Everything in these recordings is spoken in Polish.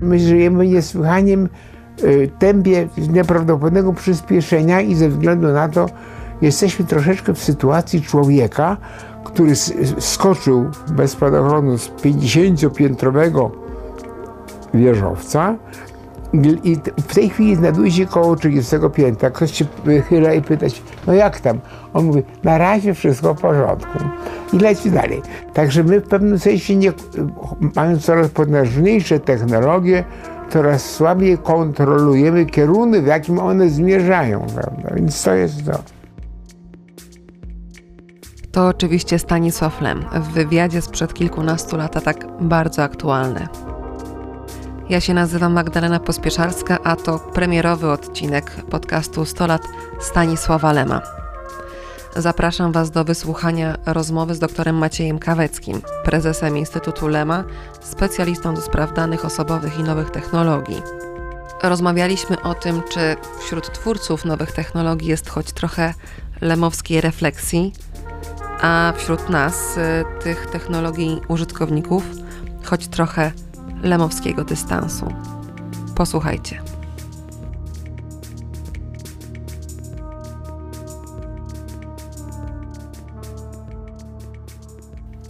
My żyjemy w niesłychanym y, tempie nieprawdopodobnego przyspieszenia i ze względu na to jesteśmy troszeczkę w sytuacji człowieka, który skoczył bez spadochronu z 50-piętrowego wieżowca i w tej chwili znajduje się koło 30 piętra. Ktoś się wychyla i pyta no jak tam? On mówi, na razie wszystko w porządku. I leci dalej. Także my w pewnym sensie, nie, mając coraz potężniejsze technologie, coraz słabiej kontrolujemy kierunek, w jakim one zmierzają. Prawda? Więc to jest to. To oczywiście Stanisław Lem w wywiadzie sprzed kilkunastu lat, tak bardzo aktualny. Ja się nazywam Magdalena Pospieszarska, a to premierowy odcinek podcastu 100 lat Stanisława Lema. Zapraszam Was do wysłuchania rozmowy z doktorem Maciejem Kaweckim, prezesem Instytutu Lema, specjalistą do spraw danych osobowych i nowych technologii. Rozmawialiśmy o tym, czy wśród twórców nowych technologii jest choć trochę lemowskiej refleksji, a wśród nas, y, tych technologii użytkowników, choć trochę lemowskiego dystansu. Posłuchajcie.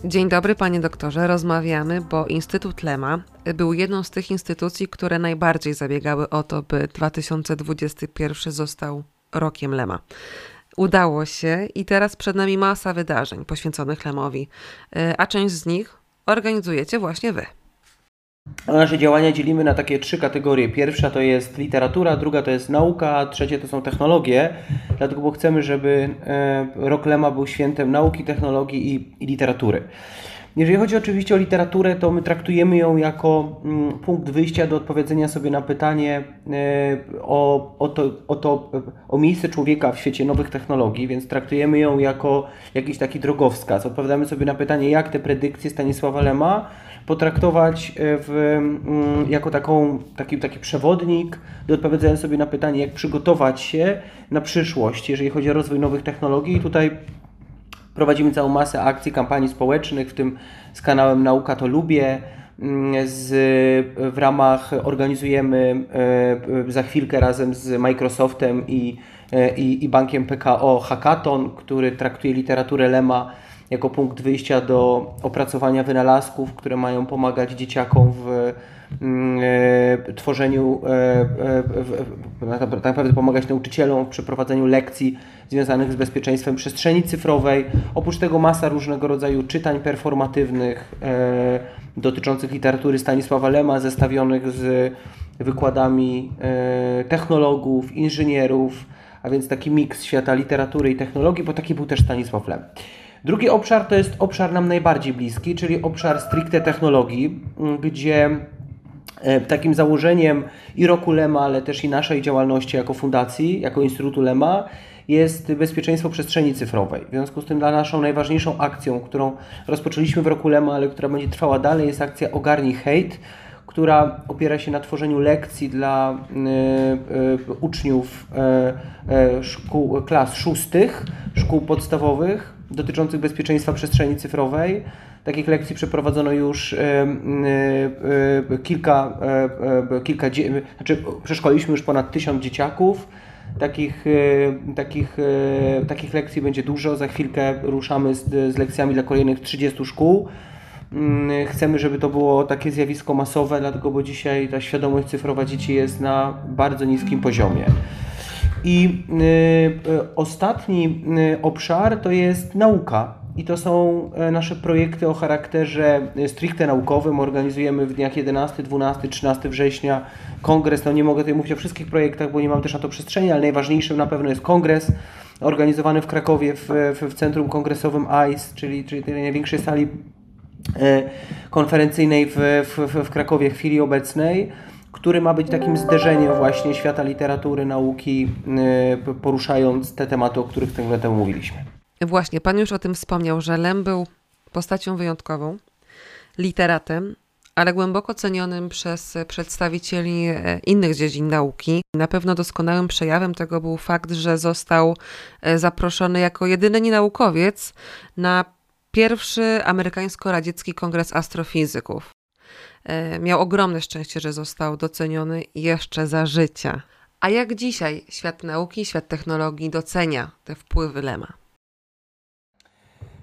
Dzień dobry, panie doktorze. Rozmawiamy, bo Instytut Lema był jedną z tych instytucji, które najbardziej zabiegały o to, by 2021 został rokiem Lema. Udało się i teraz przed nami masa wydarzeń poświęconych Lemowi, y, a część z nich organizujecie właśnie wy. Nasze działania dzielimy na takie trzy kategorie. Pierwsza to jest literatura, druga to jest nauka, a trzecie to są technologie. Dlatego bo chcemy, żeby e, rok Lema był świętem nauki, technologii i, i literatury. Jeżeli chodzi oczywiście o literaturę, to my traktujemy ją jako mm, punkt wyjścia do odpowiedzenia sobie na pytanie e, o, o, to, o, to, o miejsce człowieka w świecie nowych technologii, więc traktujemy ją jako jakiś taki drogowskaz. Odpowiadamy sobie na pytanie, jak te predykcje Stanisława Lema potraktować e, w, mm, jako taką, taki, taki przewodnik do odpowiedzenia sobie na pytanie, jak przygotować się na przyszłość, jeżeli chodzi o rozwój nowych technologii. I tutaj prowadzimy całą masę akcji, kampanii społecznych, w tym z kanałem Nauka to Lubię. Mm, z, w ramach organizujemy e, za chwilkę razem z Microsoftem i, e, i, i bankiem PKO hackathon, który traktuje literaturę Lema jako punkt wyjścia do opracowania wynalazków, które mają pomagać dzieciakom w mm, e, tworzeniu, e, e, tak naprawdę pomagać nauczycielom w przeprowadzeniu lekcji związanych z bezpieczeństwem przestrzeni cyfrowej. Oprócz tego masa różnego rodzaju czytań performatywnych dotyczących literatury Stanisława Lema, zestawionych z wykładami technologów, inżynierów, a więc taki miks świata literatury i technologii, bo taki był też Stanisław Lem. Drugi obszar to jest obszar nam najbardziej bliski, czyli obszar stricte technologii, gdzie e, takim założeniem i roku Lema, ale też i naszej działalności jako fundacji, jako Instytutu Lema jest bezpieczeństwo przestrzeni cyfrowej. W związku z tym dla naszą najważniejszą akcją, którą rozpoczęliśmy w roku Lema, ale która będzie trwała dalej, jest akcja Ogarnij Hate, która opiera się na tworzeniu lekcji dla y, y, uczniów y, szkół, klas szóstych, szkół podstawowych, dotyczących bezpieczeństwa przestrzeni cyfrowej. Takich lekcji przeprowadzono już kilka, kilka znaczy przeszkoliliśmy już ponad tysiąc dzieciaków. Takich, takich, takich lekcji będzie dużo. Za chwilkę ruszamy z, z lekcjami dla kolejnych 30 szkół. Mm, chcemy, żeby to było takie zjawisko masowe, dlatego bo dzisiaj ta świadomość cyfrowa dzieci jest na bardzo niskim poziomie. I y, y, ostatni y, obszar to jest nauka. I to są e, nasze projekty o charakterze stricte naukowym. Organizujemy w dniach 11, 12, 13 września kongres. No nie mogę tutaj mówić o wszystkich projektach, bo nie mam też na to przestrzeni, ale najważniejszym na pewno jest kongres organizowany w Krakowie w, w, w Centrum Kongresowym ICE, czyli, czyli tej największej sali e, konferencyjnej w, w, w Krakowie w chwili obecnej który ma być takim zderzeniem właśnie świata literatury, nauki, y, poruszając te tematy, o których temu mówiliśmy. Właśnie, Pan już o tym wspomniał, że Lem był postacią wyjątkową, literatem, ale głęboko cenionym przez przedstawicieli e, innych dziedzin nauki. Na pewno doskonałym przejawem tego był fakt, że został e, zaproszony jako jedyny naukowiec na pierwszy amerykańsko-radziecki kongres astrofizyków. E, miał ogromne szczęście, że został doceniony jeszcze za życia. A jak dzisiaj świat nauki, świat technologii docenia te wpływy Lema?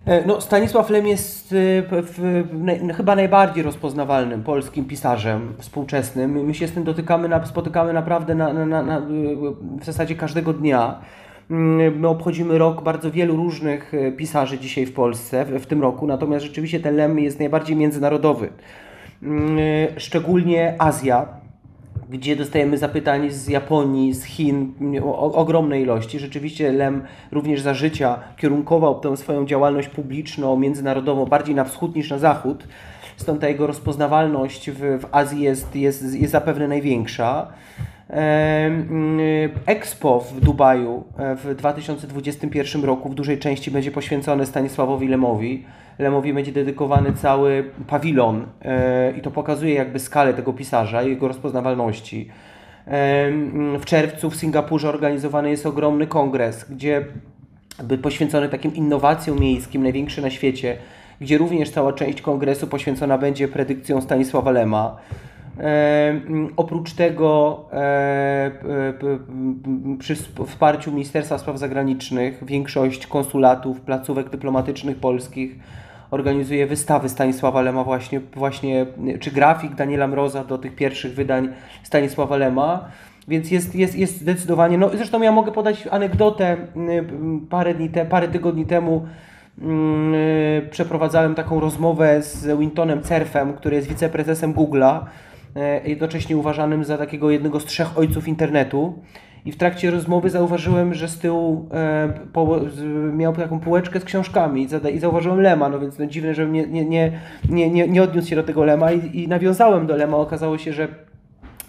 E, no, Stanisław Lem jest e, w, w, chyba najbardziej rozpoznawalnym polskim pisarzem współczesnym. My się z tym dotykamy, spotykamy naprawdę na, na, na, w zasadzie każdego dnia. Mm, my obchodzimy rok bardzo wielu różnych pisarzy dzisiaj w Polsce w, w tym roku, natomiast rzeczywiście ten Lem jest najbardziej międzynarodowy. Mm, szczególnie Azja, gdzie dostajemy zapytań z Japonii, z Chin, o, ogromnej ilości. Rzeczywiście Lem również za życia kierunkował tę swoją działalność publiczną, międzynarodową bardziej na wschód niż na zachód. Stąd ta jego rozpoznawalność w, w Azji jest, jest, jest zapewne największa. Expo w Dubaju e, w 2021 roku w dużej części będzie poświęcone Stanisławowi Lemowi. Lemowi będzie dedykowany cały pawilon e, i to pokazuje jakby skalę tego pisarza i jego rozpoznawalności. W czerwcu w Singapurze organizowany jest ogromny kongres, gdzie poświęcony takim innowacjom miejskim, największy na świecie, gdzie również cała część kongresu poświęcona będzie predykcjom Stanisława Lema. E, oprócz tego e, przy wsparciu Ministerstwa Spraw Zagranicznych większość konsulatów, placówek dyplomatycznych polskich organizuje wystawy Stanisława Lema właśnie, właśnie czy grafik Daniela Mroza do tych pierwszych wydań Stanisława Lema. Więc jest, jest, jest zdecydowanie, no zresztą ja mogę podać anegdotę, parę, dni te, parę tygodni temu przeprowadzałem taką rozmowę z Wintonem Cerfem, który jest wiceprezesem Google'a, jednocześnie uważanym za takiego jednego z trzech ojców internetu. I w trakcie rozmowy zauważyłem, że z tyłu e, po, miał taką półeczkę z książkami i, zauważyłem Lema, no więc no dziwne, że nie, nie, nie, nie, nie odniósł się do tego Lema i, i nawiązałem do Lema. Okazało się, że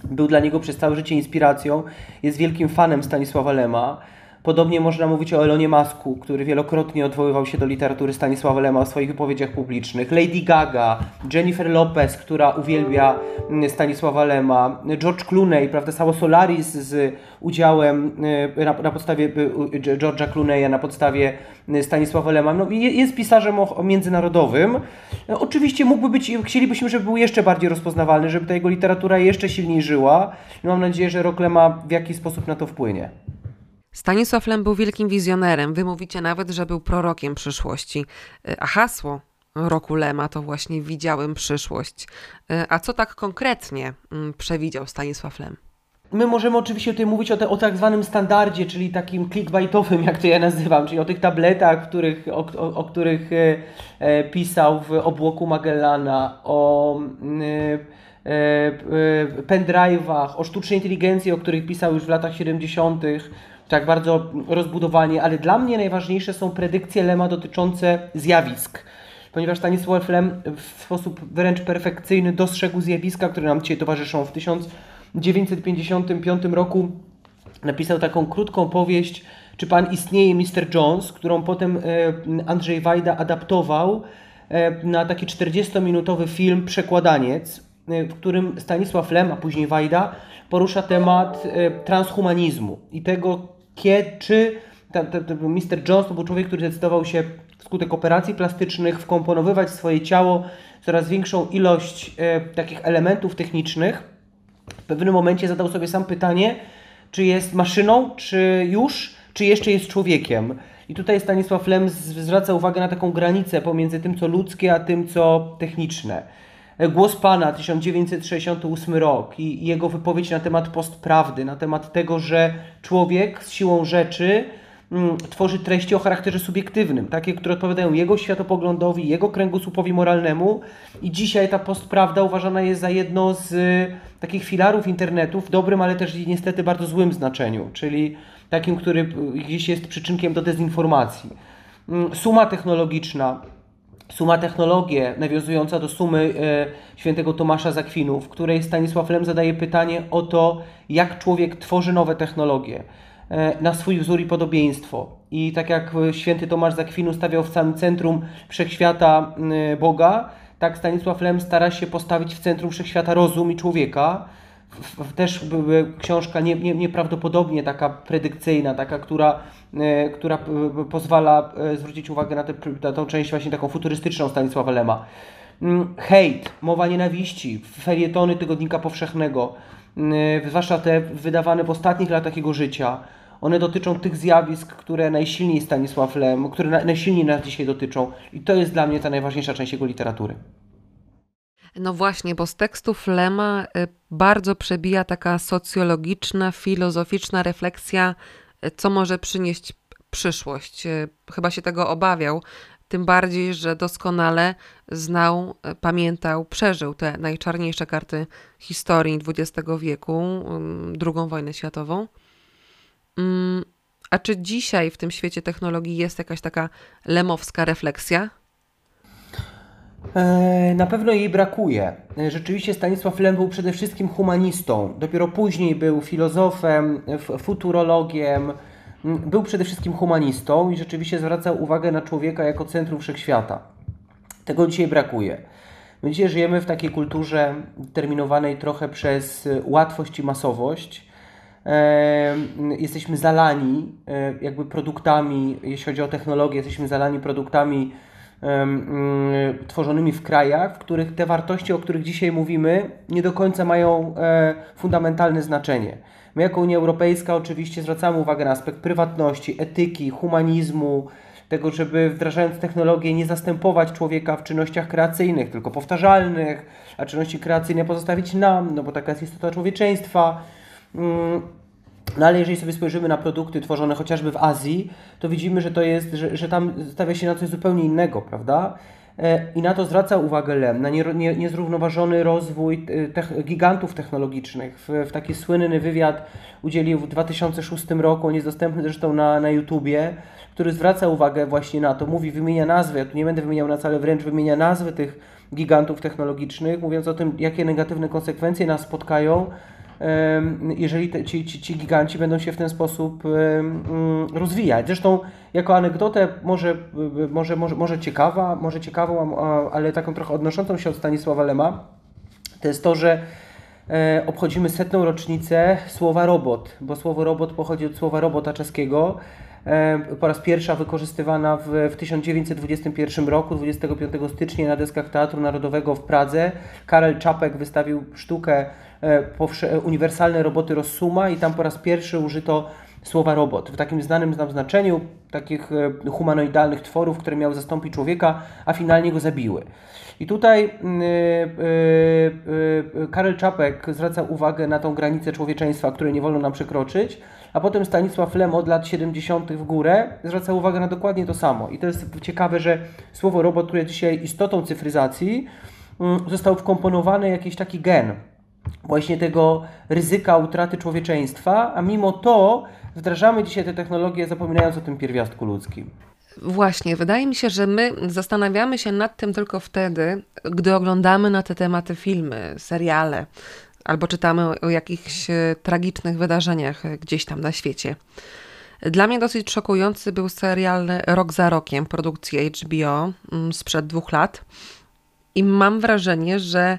był dla niego przez całe życie inspiracją, jest wielkim fanem Stanisława Lema. Podobnie można mówić o Elonie Masku, który wielokrotnie odwoływał się do literatury Stanisława Lema w swoich wypowiedziach publicznych. Lady Gaga, Jennifer Lopez, która uwielbia mm, Stanisława Lema, George Clooney, prawda, Sało Solaris z udziałem y, na, na podstawie y, George'a Clooney'a, na podstawie y, Stanisława Lema. No, jest pisarzem międzynarodowym. Oczywiście mógłby być, chcielibyśmy, żeby był jeszcze bardziej rozpoznawalny, żeby ta jego literatura jeszcze silniej żyła. Mam nadzieję, że rok Lema w jakiś sposób na to wpłynie. Stanisław Lem był wielkim wizjonerem. Wy mówicie nawet, że był prorokiem przyszłości. E, a hasło roku Lema to właśnie widziałem przyszłość. E, a co tak konkretnie mm, przewidział Stanisław Lem? My możemy oczywiście tutaj mówić o, te, o tak zwanym standardzie, czyli takim clickbaitowym, jak to ja nazywam, czyli o tych tabletach, których, o, o, o których e, e, pisał w obłoku Magellana, o e, e, pendrive'ach, o sztucznej inteligencji, o których pisał już w latach 70., tak bardzo rozbudowanie, ale dla mnie najważniejsze są predykcje Lema dotyczące zjawisk. Ponieważ Stanisław Lem w sposób wręcz perfekcyjny dostrzegł zjawiska, które nam dzisiaj towarzyszą. W 1955 roku napisał taką krótką powieść, czy pan istnieje, Mr. Jones, którą potem e, Andrzej Wajda adaptował e, na taki 40-minutowy film Przekładaniec, e, w którym Stanisław Lem, a później Wajda, porusza temat transhumanizmu i tego, kiedy, czy ten, ten, ten Mr. Jones to był człowiek, który zdecydował się wskutek operacji plastycznych wkomponowywać w swoje ciało coraz większą ilość e, takich elementów technicznych. W pewnym momencie zadał sobie sam pytanie, czy jest maszyną, czy już, czy jeszcze jest człowiekiem. I tutaj Stanisław Lem zwraca uwagę na taką granicę pomiędzy tym, co ludzkie, a tym, co techniczne. Głos Pana, 1968 rok i jego wypowiedź na temat postprawdy, na temat tego, że człowiek z siłą rzeczy mm, tworzy treści o charakterze subiektywnym, takie, które odpowiadają jego światopoglądowi, jego kręgosłupowi moralnemu i dzisiaj ta postprawda uważana jest za jedno z y, takich filarów internetu w dobrym, ale też niestety bardzo złym znaczeniu, czyli takim, który y, gdzieś jest przyczynkiem do dezinformacji. Mm, suma technologiczna Suma technologie, nawiązująca do sumy e, świętego Tomasza Zakwinu, w której Stanisław Lem zadaje pytanie o to, jak człowiek tworzy nowe technologie e, na swój wzór i podobieństwo. I tak jak święty Tomasz Zakwinu stawiał w samym centrum wszechświata e, Boga, tak Stanisław Lem stara się postawić w centrum wszechświata rozum i człowieka. Też książka nie, nie, nieprawdopodobnie taka predykcyjna, taka, która E, która pozwala e, zwrócić uwagę na, tę, na tą część właśnie taką futurystyczną Stanisława Lema. mm, hejt, mowa nienawiści, felietony Tygodnika Powszechnego, mm, zwłaszcza te wydawane w ostatnich latach jego życia, one dotyczą tych zjawisk, które najsilniej Stanisław Lem, które na, najsilniej nas dzisiaj dotyczą. I to jest dla mnie ta najważniejsza część jego literatury. No właśnie, bo z tekstów Lema y, bardzo przebija taka socjologiczna, filozoficzna refleksja, y, co może przynieść przyszłość. Y, chyba się tego obawiał, tym bardziej, że doskonale znał, pamiętał, przeżył te najczarniejsze karty historii XX wieku, II wojnę światową. Mm, a czy dzisiaj w tym świecie technologii jest jakaś taka lemowska refleksja? E, na pewno jej brakuje. E, rzeczywiście Stanisław Lem był przede wszystkim humanistą. Dopiero później był filozofem, futurologiem. Był przede wszystkim humanistą i rzeczywiście zwracał uwagę na człowieka jako centrum wszechświata. Tego dzisiaj brakuje. My dzisiaj żyjemy w takiej kulturze determinowanej trochę przez łatwość i masowość jesteśmy zalani jakby produktami, jeśli chodzi o technologię, jesteśmy zalani produktami tworzonymi w krajach, w których te wartości, o których dzisiaj mówimy, nie do końca mają e, fundamentalne znaczenie. My jako Unia Europejska oczywiście zwracamy uwagę na aspekt prywatności, etyki, humanizmu, tego, żeby wdrażając technologię nie zastępować człowieka w czynnościach kreacyjnych, tylko powtarzalnych, a czynności kreacyjne pozostawić nam, no bo taka jest istota człowieczeństwa. No ale jeżeli sobie spojrzymy na produkty tworzone chociażby w Azji, to widzimy, że to jest, że, że tam stawia się na coś zupełnie innego, prawda? E, I na to zwraca uwagę Lem, na niezrównoważony rozwój e, gigantów technologicznych. W, w, taki słynny wywiad udzielił w 2006 roku, on jest dostępny zresztą na, na YouTubie, który zwraca uwagę właśnie na to. Mówi, wymienia nazwy, ja tu nie będę wymieniał na ale wręcz wymienia nazwy tych gigantów technologicznych, mówiąc o tym, jakie negatywne konsekwencje nas spotkają jeżeli te, ci, ci, ci giganci będą się w ten sposób mm, rozwijać. Zresztą jako anegdotę może, może, może, może ciekawa, może ciekawą, ale taką trochę odnoszącą się od Stanisława Lema, to jest to, że e, obchodzimy setną rocznicę słowa robot, bo słowo robot pochodzi od słowa robota czeskiego, po raz pierwszy wykorzystywana w, w 1921 roku, 25 stycznia na deskach Teatru Narodowego w Pradze. Karel Czapek wystawił sztukę uniwersalne roboty Rossuma i tam po raz pierwszy użyto słowa robot w takim znanym nam znaczeniu takich e, humanoidalnych tworów, które miały zastąpić człowieka, a finalnie go zabiły. I tutaj yy, Karel Czapek zwraca uwagę na tą granicę człowieczeństwa, której nie wolno nam przekroczyć, a potem Stanisław Lem od lat 70. w górę zwraca uwagę na dokładnie to samo. I to jest ciekawe, że słowo robot, które dzisiaj istotą cyfryzacji, mm, został wkomponowany jakiś taki gen właśnie tego ryzyka utraty człowieczeństwa, a mimo to wdrażamy dzisiaj te technologie zapominając o tym pierwiastku ludzkim. Właśnie, wydaje mi się, że my zastanawiamy się nad tym tylko wtedy, gdy oglądamy na te tematy filmy, seriale, albo czytamy o jakichś e, tragicznych wydarzeniach gdzieś tam na świecie. Dla mnie dosyć szokujący był serial Rok za rokiem produkcji HBO mm, sprzed dwóch lat. I mam wrażenie, że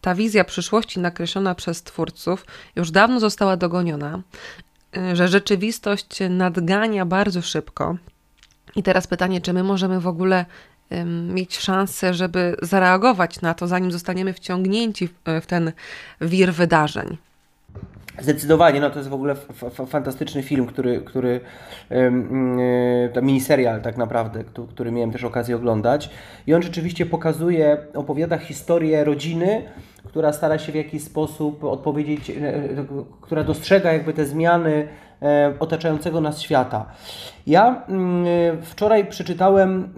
ta wizja przyszłości nakreślona przez twórców już dawno została dogoniona, e, że rzeczywistość nadgania bardzo szybko. I teraz pytanie, czy my możemy w ogóle mieć szansę, żeby zareagować na to, zanim zostaniemy wciągnięci w ten wir wydarzeń. Zdecydowanie, no to jest w ogóle fantastyczny film, który, który yy, miniserial tak naprawdę, który, miałem też okazję oglądać. I on rzeczywiście pokazuje, opowiada historię rodziny, która stara się w jakiś sposób odpowiedzieć, e, e, która dostrzega jakby te zmiany otaczającego nas świata. Ja mm, wczoraj przeczytałem,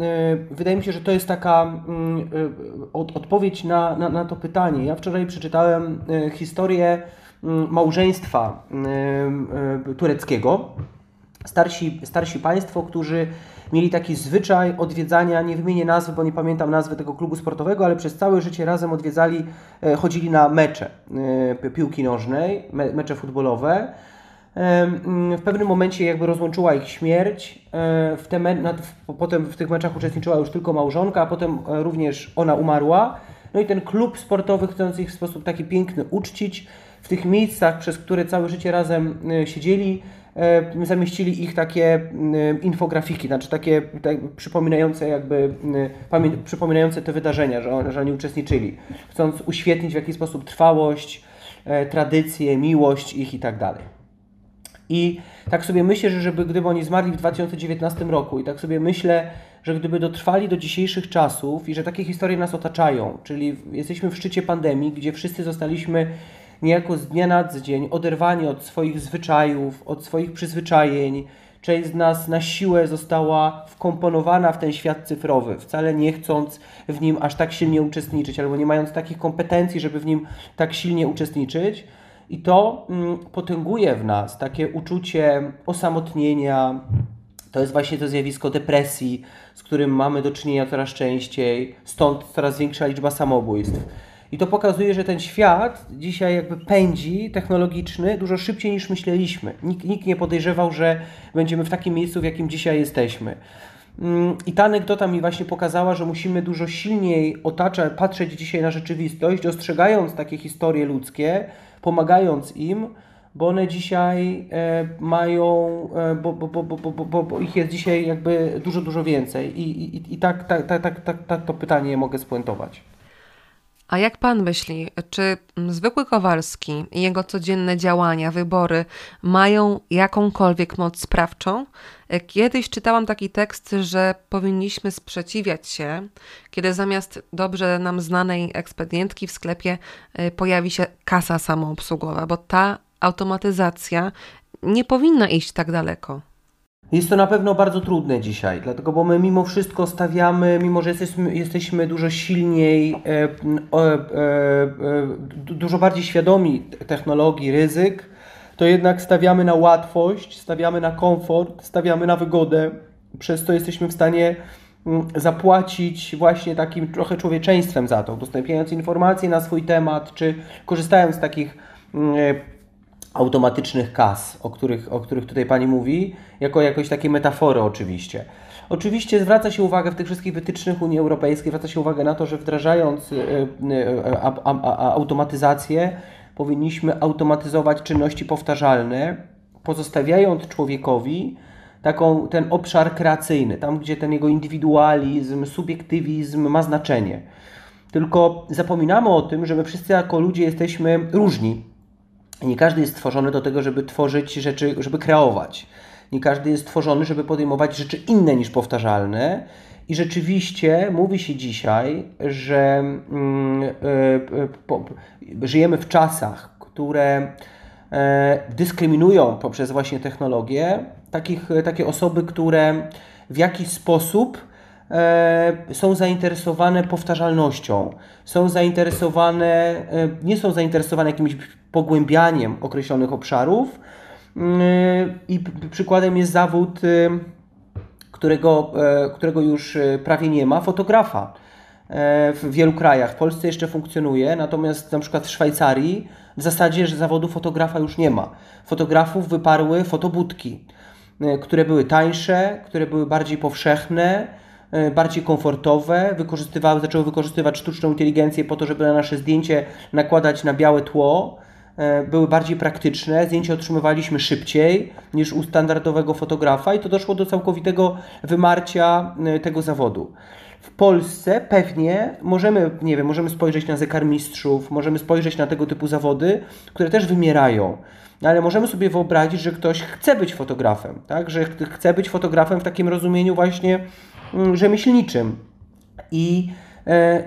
wydaje mi się, że to jest taka mm, odpowiedź na, na, na to pytanie. Ja wczoraj przeczytałem historię małżeństwa mm, y, tureckiego. Starsi, starsi państwo, którzy mieli taki zwyczaj odwiedzania, nie wymienię nazwy, bo nie pamiętam nazwy tego klubu sportowego, ale przez całe życie razem odwiedzali, e, chodzili na mecze e, piłki nożnej, mecze futbolowe. E, mm, w pewnym momencie jakby rozłączyła ich śmierć. W te potem w tych meczach uczestniczyła już tylko małżonka, a potem również ona umarła. No i ten klub sportowy, chcąc ich w sposób taki piękny uczcić, w tych miejscach, przez które całe życie razem y, siedzieli, e, zamieścili ich takie mm, infografiki, znaczy takie tak, przypominające jakby, przypominające te wydarzenia, że, że oni uczestniczyli, chcąc uświetnić w jakiś sposób trwałość, e, tradycję, miłość ich i tak dalej. I tak sobie myślę, że żeby gdyby oni zmarli w 2019 roku i tak sobie myślę, że gdyby dotrwali do dzisiejszych czasów i że takie historie nas otaczają, czyli jesteśmy w szczycie pandemii, gdzie wszyscy zostaliśmy niejako z dnia na dzień oderwani od swoich zwyczajów, od swoich przyzwyczajeń. Część z nas na siłę została wkomponowana w ten świat cyfrowy, wcale nie chcąc w nim aż tak silnie uczestniczyć, albo nie mając takich kompetencji, żeby w nim tak silnie uczestniczyć. I to mm, potęguje w nas takie uczucie osamotnienia. To jest właśnie to zjawisko depresji, z którym mamy do czynienia coraz częściej, stąd coraz większa liczba samobójstw. I to pokazuje, że ten świat dzisiaj jakby pędzi technologiczny dużo szybciej niż myśleliśmy. Nikt, nikt nie podejrzewał, że będziemy w takim miejscu, w jakim dzisiaj jesteśmy. Mm, I ta anegdota mi właśnie pokazała, że musimy dużo silniej otaczać, patrzeć dzisiaj na rzeczywistość, dostrzegając takie historie ludzkie, pomagając im, bo one dzisiaj e, mają, e, bo, bo, bo, bo, bo, ich jest dzisiaj jakby dużo, dużo więcej. I, i, i tak, tak, tak, tak, tak to pytanie mogę spuentować. A jak pan myśli, czy zwykły Kowalski i jego codzienne działania, wybory mają jakąkolwiek moc sprawczą? Kiedyś czytałam taki tekst, że powinniśmy sprzeciwiać się, kiedy zamiast dobrze nam znanej ekspedientki w sklepie e, pojawi się kasa samoobsługowa, bo ta automatyzacja nie powinna iść tak daleko. Jest to na pewno bardzo trudne dzisiaj, dlatego bo my mimo wszystko stawiamy, mimo że jesteśmy, jesteśmy dużo silniej, e, e, e, dużo bardziej świadomi technologii, ryzyk, to jednak stawiamy na łatwość, stawiamy na komfort, stawiamy na wygodę, przez to jesteśmy w stanie mm, zapłacić właśnie takim trochę człowieczeństwem za to, udostępniając informacje na swój temat, czy korzystając z takich mm, automatycznych kas, o których, o których tutaj Pani mówi, jako jakoś takie metafory oczywiście. Oczywiście zwraca się uwagę w tych wszystkich wytycznych Unii Europejskiej, zwraca się uwagę na to, że wdrażając y, y, automatyzację, powinniśmy automatyzować czynności powtarzalne, pozostawiając człowiekowi taką, ten obszar kreacyjny, tam gdzie ten jego indywidualizm, subiektywizm ma znaczenie. Tylko zapominamy o tym, że my wszyscy jako ludzie jesteśmy różni nie każdy jest stworzony do tego, żeby tworzyć rzeczy, żeby kreować. Nie każdy jest stworzony, żeby podejmować rzeczy inne niż powtarzalne. I rzeczywiście mówi się dzisiaj, że mm, po, żyjemy w czasach, które e, dyskryminują poprzez właśnie technologię takich, takie osoby, które w jakiś sposób e, są zainteresowane powtarzalnością, są zainteresowane, e, nie są zainteresowane jakimiś pogłębianiem określonych obszarów. Mm, I przykładem jest zawód, y, którego, e, którego już y, prawie nie ma, fotografa. E, w wielu krajach. W Polsce jeszcze funkcjonuje, natomiast na przykład w Szwajcarii w zasadzie że zawodu fotografa już nie ma. Fotografów wyparły fotobudki, e, które były tańsze, które były bardziej powszechne, bardziej komfortowe, wykorzystywały, zaczęły wykorzystywać sztuczną inteligencję po to, żeby na nasze zdjęcie nakładać na białe tło były bardziej praktyczne, zdjęcia otrzymywaliśmy szybciej niż u standardowego fotografa i to doszło do całkowitego wymarcia e, tego zawodu. W Polsce pewnie możemy, nie wiem, możemy spojrzeć na zegarmistrzów, możemy spojrzeć na tego typu zawody, które też wymierają. Ale możemy sobie wyobrazić, że ktoś chce być fotografem, tak? że chce być fotografem w takim rozumieniu właśnie mm, rzemieślniczym. I e,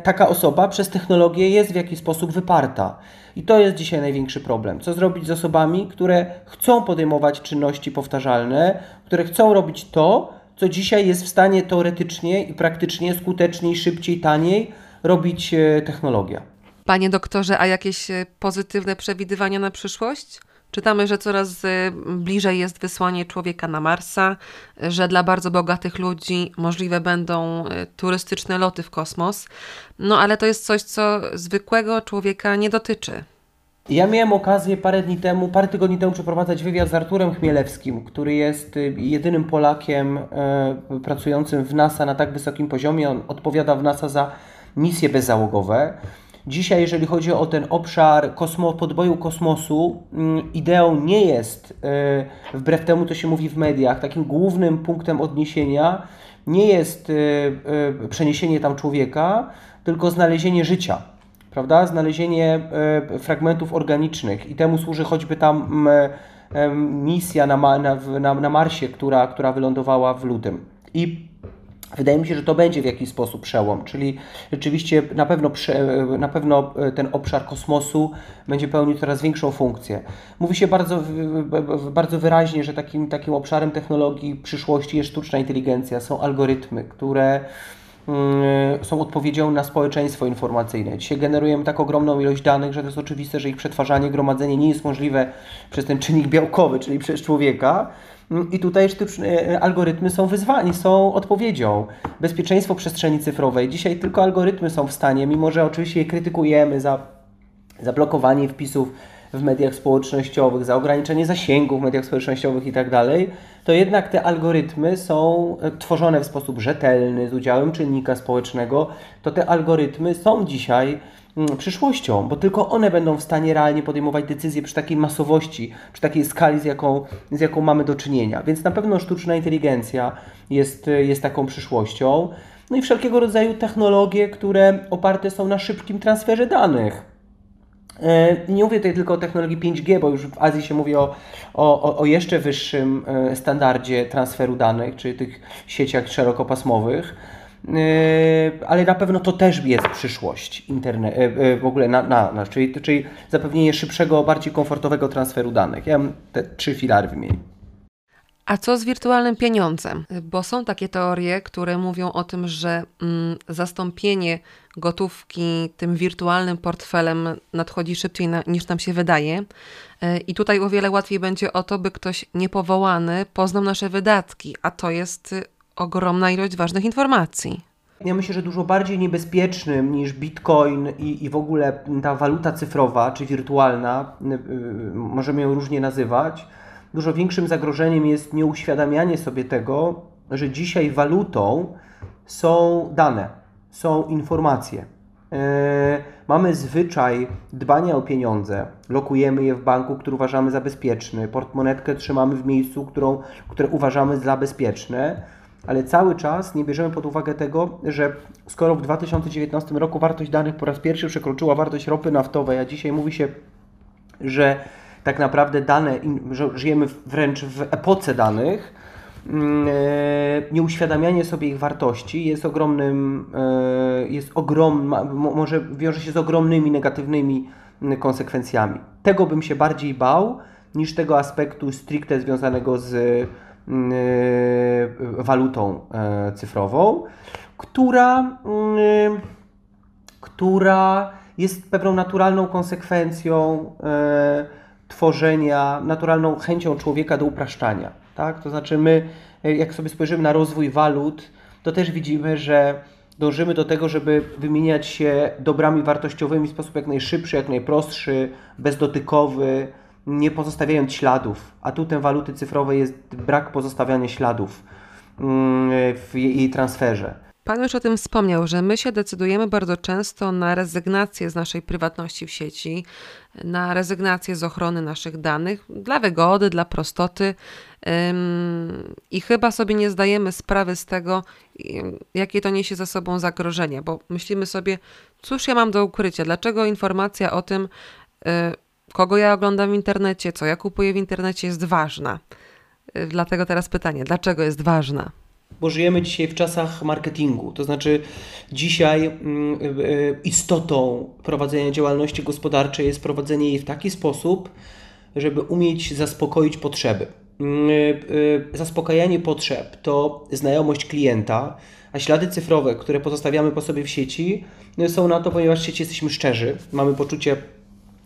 taka osoba przez technologię jest w jakiś sposób wyparta. I to jest dzisiaj największy problem. Co zrobić z osobami, które chcą podejmować czynności powtarzalne, które chcą robić to, co dzisiaj jest w stanie teoretycznie i praktycznie skuteczniej, szybciej, taniej robić e, technologia. Panie doktorze, a jakieś e, pozytywne przewidywania na przyszłość? Czytamy, że coraz e, bliżej jest wysłanie człowieka na Marsa, że dla bardzo bogatych ludzi możliwe będą turystyczne loty w kosmos. No ale to jest coś, co zwykłego człowieka nie dotyczy. Ja miałem okazję parę dni temu, parę tygodni temu przeprowadzać wywiad z Arturem Chmielewskim, który jest y, jedynym Polakiem pracującym w NASA na tak wysokim poziomie. On odpowiada w NASA za misje bezzałogowe. Dzisiaj, jeżeli chodzi o ten obszar kosmo, podboju kosmosu, mm, ideą nie jest, e, wbrew temu, co się mówi w mediach, takim głównym punktem odniesienia nie jest e, e, przeniesienie tam człowieka, tylko znalezienie życia, prawda? Znalezienie fragmentów organicznych i temu służy choćby tam misja na, na, na Marsie, która, która wylądowała w lutym. I Wydaje mi się, że to będzie w jakiś sposób przełom, czyli rzeczywiście na pewno, na pewno e, ten obszar kosmosu będzie pełnił coraz większą funkcję. Mówi się bardzo, bardzo wyraźnie, że takim, takim obszarem technologii przyszłości jest sztuczna inteligencja, są algorytmy, które mm, są odpowiedzią na społeczeństwo informacyjne. Dzisiaj generujemy tak ogromną ilość danych, że to jest oczywiste, że ich przetwarzanie, gromadzenie nie jest możliwe przez ten czynnik białkowy, czyli przez człowieka. I tutaj sztuczne e, algorytmy są wyzwaniem, są odpowiedzią. Bezpieczeństwo przestrzeni cyfrowej. Dzisiaj tylko algorytmy są w stanie, mimo że oczywiście je krytykujemy za zablokowanie wpisów w mediach społecznościowych, za ograniczenie zasięgu w mediach społecznościowych itd., tak to jednak te algorytmy są e, tworzone w sposób rzetelny, z udziałem czynnika społecznego. To te algorytmy są dzisiaj Mm, przyszłością, bo tylko one będą w stanie realnie podejmować decyzje przy takiej masowości, przy takiej skali, z jaką, z jaką mamy do czynienia. Więc na pewno sztuczna inteligencja jest, jest taką przyszłością. No i wszelkiego rodzaju technologie, które oparte są na szybkim transferze danych. E, nie mówię tutaj tylko o technologii 5G, bo już w Azji się mówi o, o, o jeszcze wyższym e, standardzie transferu danych, czyli tych sieciach szerokopasmowych Yy, ale na pewno to też jest przyszłość internet, w ogóle na, na, na czyli, czyli zapewnienie szybszego, bardziej komfortowego transferu danych. Ja bym te trzy filary wymienił. A co z wirtualnym pieniądzem? Bo są takie teorie, które mówią o tym, że mm, zastąpienie gotówki tym wirtualnym portfelem nadchodzi szybciej na, niż nam się wydaje. I tutaj o wiele łatwiej będzie o to, by ktoś niepowołany poznał nasze wydatki, a to jest ogromna ilość ważnych informacji. Ja myślę, że dużo bardziej niebezpiecznym niż bitcoin i, i w ogóle ta waluta cyfrowa czy wirtualna, yy, możemy ją różnie nazywać, dużo większym zagrożeniem jest nieuświadamianie sobie tego, że dzisiaj walutą są dane, są informacje. Yy, mamy zwyczaj dbania o pieniądze, lokujemy je w banku, który uważamy za bezpieczny, portmonetkę trzymamy w miejscu, którą, które uważamy za bezpieczne. Ale cały czas nie bierzemy pod uwagę tego, że skoro w 2019 roku wartość danych po raz pierwszy przekroczyła wartość ropy naftowej, a dzisiaj mówi się, że tak naprawdę dane, że żyjemy wręcz w epoce danych, mm, e, nieuświadamianie sobie ich wartości jest ogromnym, e, jest ogrom, może wiąże się z ogromnymi negatywnymi konsekwencjami. Tego bym się bardziej bał niż tego aspektu stricte związanego z walutą e, cyfrową, która, która jest pewną naturalną konsekwencją tworzenia, naturalną chęcią człowieka do upraszczania. Tak? To znaczy, my, jak sobie spojrzymy na rozwój walut, to też widzimy, że dążymy do tego, żeby wymieniać się dobrami wartościowymi w sposób jak najszybszy, jak najprostszy, bezdotykowy, nie pozostawiając śladów, a tu ten waluty cyfrowej jest brak pozostawiania śladów mm, w jej transferze. Pan już o tym wspomniał, że my się decydujemy bardzo często na rezygnację z naszej prywatności w sieci, na rezygnację z ochrony naszych danych dla wygody, dla prostoty i chyba sobie nie zdajemy sprawy z tego, jakie to niesie za sobą zagrożenie, bo myślimy sobie, cóż ja mam do ukrycia, dlaczego informacja o tym, y, kogo ja oglądam w internecie, co ja kupuję w internecie jest ważna. Y, dlatego teraz pytanie, dlaczego jest ważna? Bo żyjemy dzisiaj w czasach marketingu, to znaczy dzisiaj mm, y, y, istotą prowadzenia działalności gospodarczej jest prowadzenie jej w taki sposób, żeby umieć zaspokoić potrzeby. Mm, zaspokajanie potrzeb to znajomość klienta, a ślady cyfrowe, które pozostawiamy po sobie w sieci, są na to, ponieważ w sieci jesteśmy szczerzy, mamy poczucie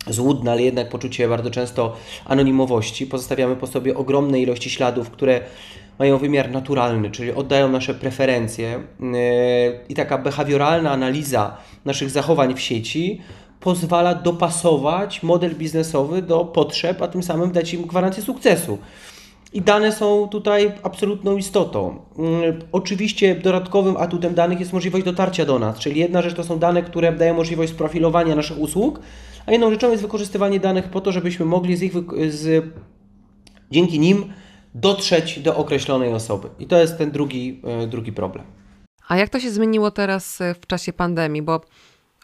złudne, ale jednak poczucie bardzo często anonimowości. Pozostawiamy po sobie ogromne ilości śladów, które mają wymiar naturalny, czyli oddają nasze preferencje yy, i taka behawioralna analiza naszych zachowań w sieci pozwala dopasować model biznesowy do potrzeb, a tym samym dać im gwarancję sukcesu. I dane są tutaj absolutną istotą. Mm, Oczywiście dodatkowym atutem danych jest możliwość dotarcia do nas, czyli jedna rzecz to są dane, które dają możliwość sprofilowania naszych usług, a jedną rzeczą jest wykorzystywanie danych po to, żebyśmy mogli z ich, z, dzięki nim dotrzeć do określonej osoby. I to jest ten drugi, e, drugi problem. A jak to się zmieniło teraz e, w czasie pandemii? Bo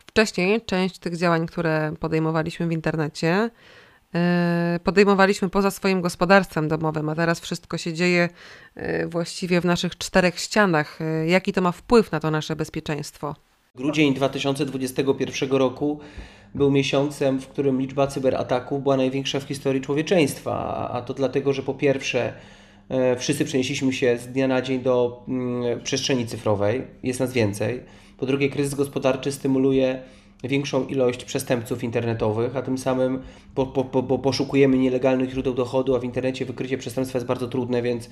wcześniej część tych działań, które podejmowaliśmy w internecie, e, podejmowaliśmy poza swoim gospodarstwem domowym, a teraz wszystko się dzieje właściwie w naszych czterech ścianach. Jaki to ma wpływ na to nasze bezpieczeństwo? Grudzień 2021 roku był miesiącem, w którym liczba cyberataków była największa w historii człowieczeństwa. A- to dlatego, że po pierwsze, e, wszyscy przenieśliśmy się z dnia na dzień do mm, przestrzeni cyfrowej, jest nas więcej. Po drugie, kryzys gospodarczy stymuluje większą ilość przestępców internetowych, a tym samym po, po, po, po poszukujemy nielegalnych źródeł dochodu, a w internecie wykrycie przestępstwa jest bardzo trudne, więc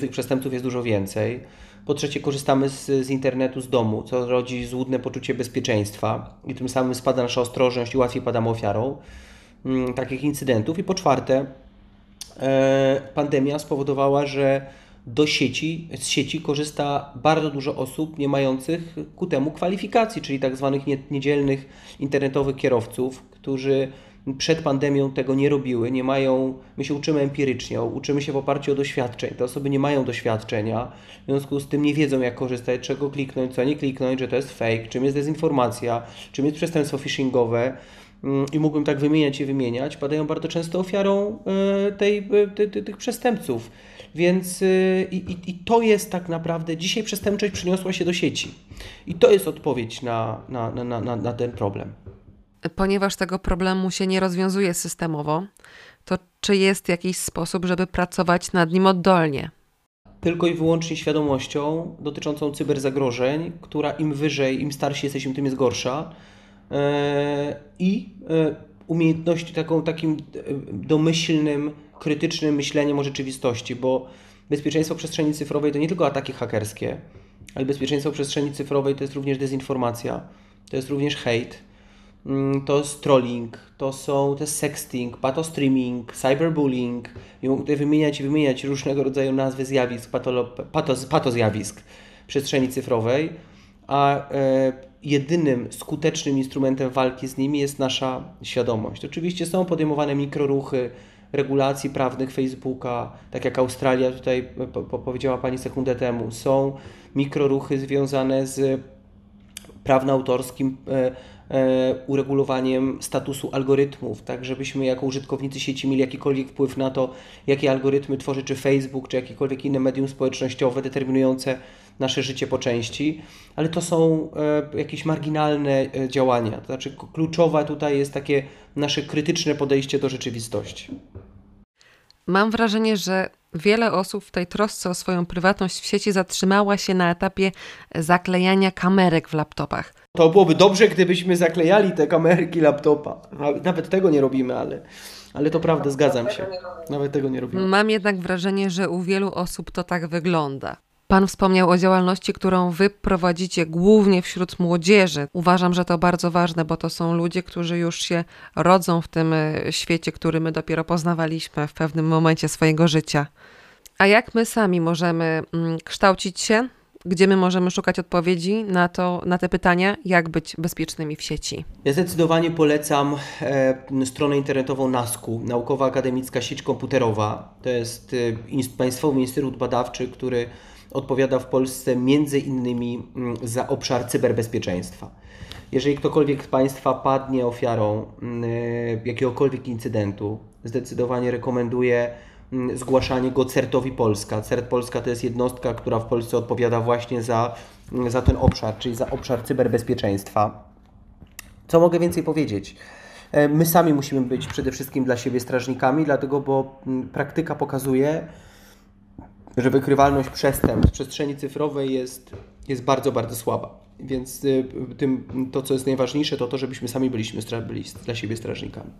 tych przestępców jest dużo więcej. Po trzecie, korzystamy z, z internetu z domu, co rodzi złudne poczucie bezpieczeństwa i tym samym spada nasza ostrożność i łatwiej padamy ofiarą mm, takich incydentów. I po czwarte, e, pandemia spowodowała, że do sieci, z sieci korzysta bardzo dużo osób nie mających ku temu kwalifikacji, czyli tak zwanych nie, niedzielnych internetowych kierowców, którzy przed pandemią tego nie robiły, nie mają, my się uczymy empirycznie, uczymy się w oparciu o doświadczeń. Te osoby nie mają doświadczenia, w związku z tym nie wiedzą jak korzystać, czego kliknąć, co nie kliknąć, że to jest fake, czym jest dezinformacja, czym jest przestępstwo phishingowe Mm, i mógłbym tak wymieniać i wymieniać, padają bardzo często ofiarą e, tej, e, ty, ty, tych przestępców. Więc e, i, i to jest tak naprawdę, dzisiaj przestępczość przyniosła się do sieci. I to jest odpowiedź na, na, na, na, na ten problem. Ponieważ tego problemu się nie rozwiązuje systemowo, to czy jest jakiś sposób, żeby pracować nad nim oddolnie? Tylko i wyłącznie świadomością dotyczącą cyberzagrożeń, która im wyżej, im starsi jesteśmy, tym jest gorsza. E, I e, umiejętności taką, takim e, domyślnym, krytycznym myśleniem o rzeczywistości, bo bezpieczeństwo przestrzeni cyfrowej to nie tylko ataki hakerskie, ale bezpieczeństwo przestrzeni cyfrowej to jest również dezinformacja, to jest również mm, to jest trolling, to są to jest sexting, patostreaming, cyberbullying. I mogę tutaj wymieniać wymieniać różnego rodzaju nazwy zjawisk, patolo, patos, patozjawisk przestrzeni cyfrowej, a e, jedynym skutecznym instrumentem walki z nimi jest nasza świadomość. Oczywiście są podejmowane mikroruchy regulacji prawnych Facebooka, tak jak Australia tutaj po, po, powiedziała Pani sekundę temu. Są mikroruchy związane z prawnoautorskim e, e, uregulowaniem statusu algorytmów, tak żebyśmy jako użytkownicy sieci mieli jakikolwiek wpływ na to, jakie algorytmy tworzy czy Facebook, czy jakiekolwiek inne medium społecznościowe determinujące nasze życie po części, ale to są e, jakieś marginalne działania. To znaczy kluczowe tutaj jest takie nasze krytyczne podejście do rzeczywistości. Mam wrażenie, że wiele osób w tej trosce o swoją prywatność w sieci zatrzymała się na etapie zaklejania kamerek w laptopach. To byłoby dobrze, gdybyśmy zaklejali te kamerki laptopa. Nawet tego nie robimy, ale, ale to prawda, zgadzam się. Nawet tego nie robimy. Mam jednak wrażenie, że u wielu osób to tak wygląda. Pan wspomniał o działalności, którą wy prowadzicie głównie wśród młodzieży. Uważam, że to bardzo ważne, bo to są ludzie, którzy już się rodzą w tym e, świecie, który my dopiero poznawaliśmy w pewnym momencie swojego życia. A jak my sami możemy mm, kształcić się? Gdzie my możemy szukać odpowiedzi na, to, na te pytania, jak być bezpiecznymi w sieci? Ja zdecydowanie polecam e, stronę internetową NASKU, Naukowa Akademicka Sieć Komputerowa. To jest e, Państwowy Instytut Badawczy, który odpowiada w Polsce między innymi mm, za obszar cyberbezpieczeństwa. Jeżeli ktokolwiek z Państwa padnie ofiarą mm, jakiegokolwiek incydentu, zdecydowanie rekomenduję mm, zgłaszanie go CERT-owi Polska. CERT Polska to jest jednostka, która w Polsce odpowiada właśnie za, za ten obszar, czyli za obszar cyberbezpieczeństwa. Co mogę więcej powiedzieć? E, My sami musimy być przede wszystkim dla siebie strażnikami, dlatego, bo praktyka pokazuje, że wykrywalność przestępstw w przestrzeni cyfrowej jest, jest bardzo, bardzo słaba. Więc y, tym, to, co jest najważniejsze, to to, żebyśmy sami byliśmy, byli dla siebie strażnikami.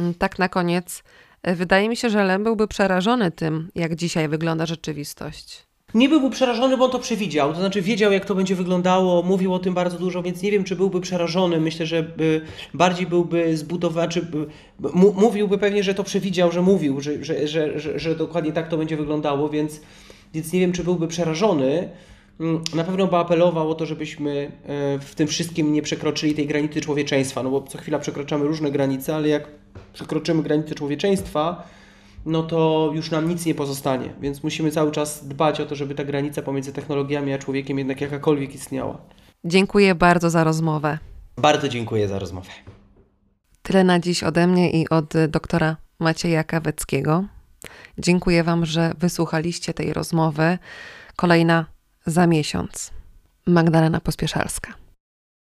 Mm, Tak na koniec. Wydaje mi się, że Lem byłby przerażony tym, jak dzisiaj wygląda rzeczywistość. Nie byłby przerażony, bo on to przewidział. To znaczy wiedział, jak to będzie wyglądało, mówił o tym bardzo dużo, więc nie wiem, czy byłby przerażony. Myślę, że by, bardziej byłby zbudowany, czy mu, mówiłby pewnie, że to przewidział, że mówił, że, że, że, że, dokładnie tak to będzie wyglądało, więc, więc nie wiem, czy byłby przerażony. Mm, Na pewno by apelował o to, żebyśmy e, w tym wszystkim nie przekroczyli tej granicy człowieczeństwa, no bo co chwila przekraczamy różne granice, ale jak przekroczymy granicę człowieczeństwa, no to już nam nic nie pozostanie. Więc musimy cały czas dbać o to, żeby ta granica pomiędzy technologiami a człowiekiem jednak jakakolwiek istniała. Dziękuję bardzo za rozmowę. Bardzo dziękuję za rozmowę. Tyle na dziś ode mnie i od doktora Macieja Kaweckiego. Dziękuję Wam, że wysłuchaliście tej rozmowy. Kolejna za miesiąc. Magdalena Pospieszalska.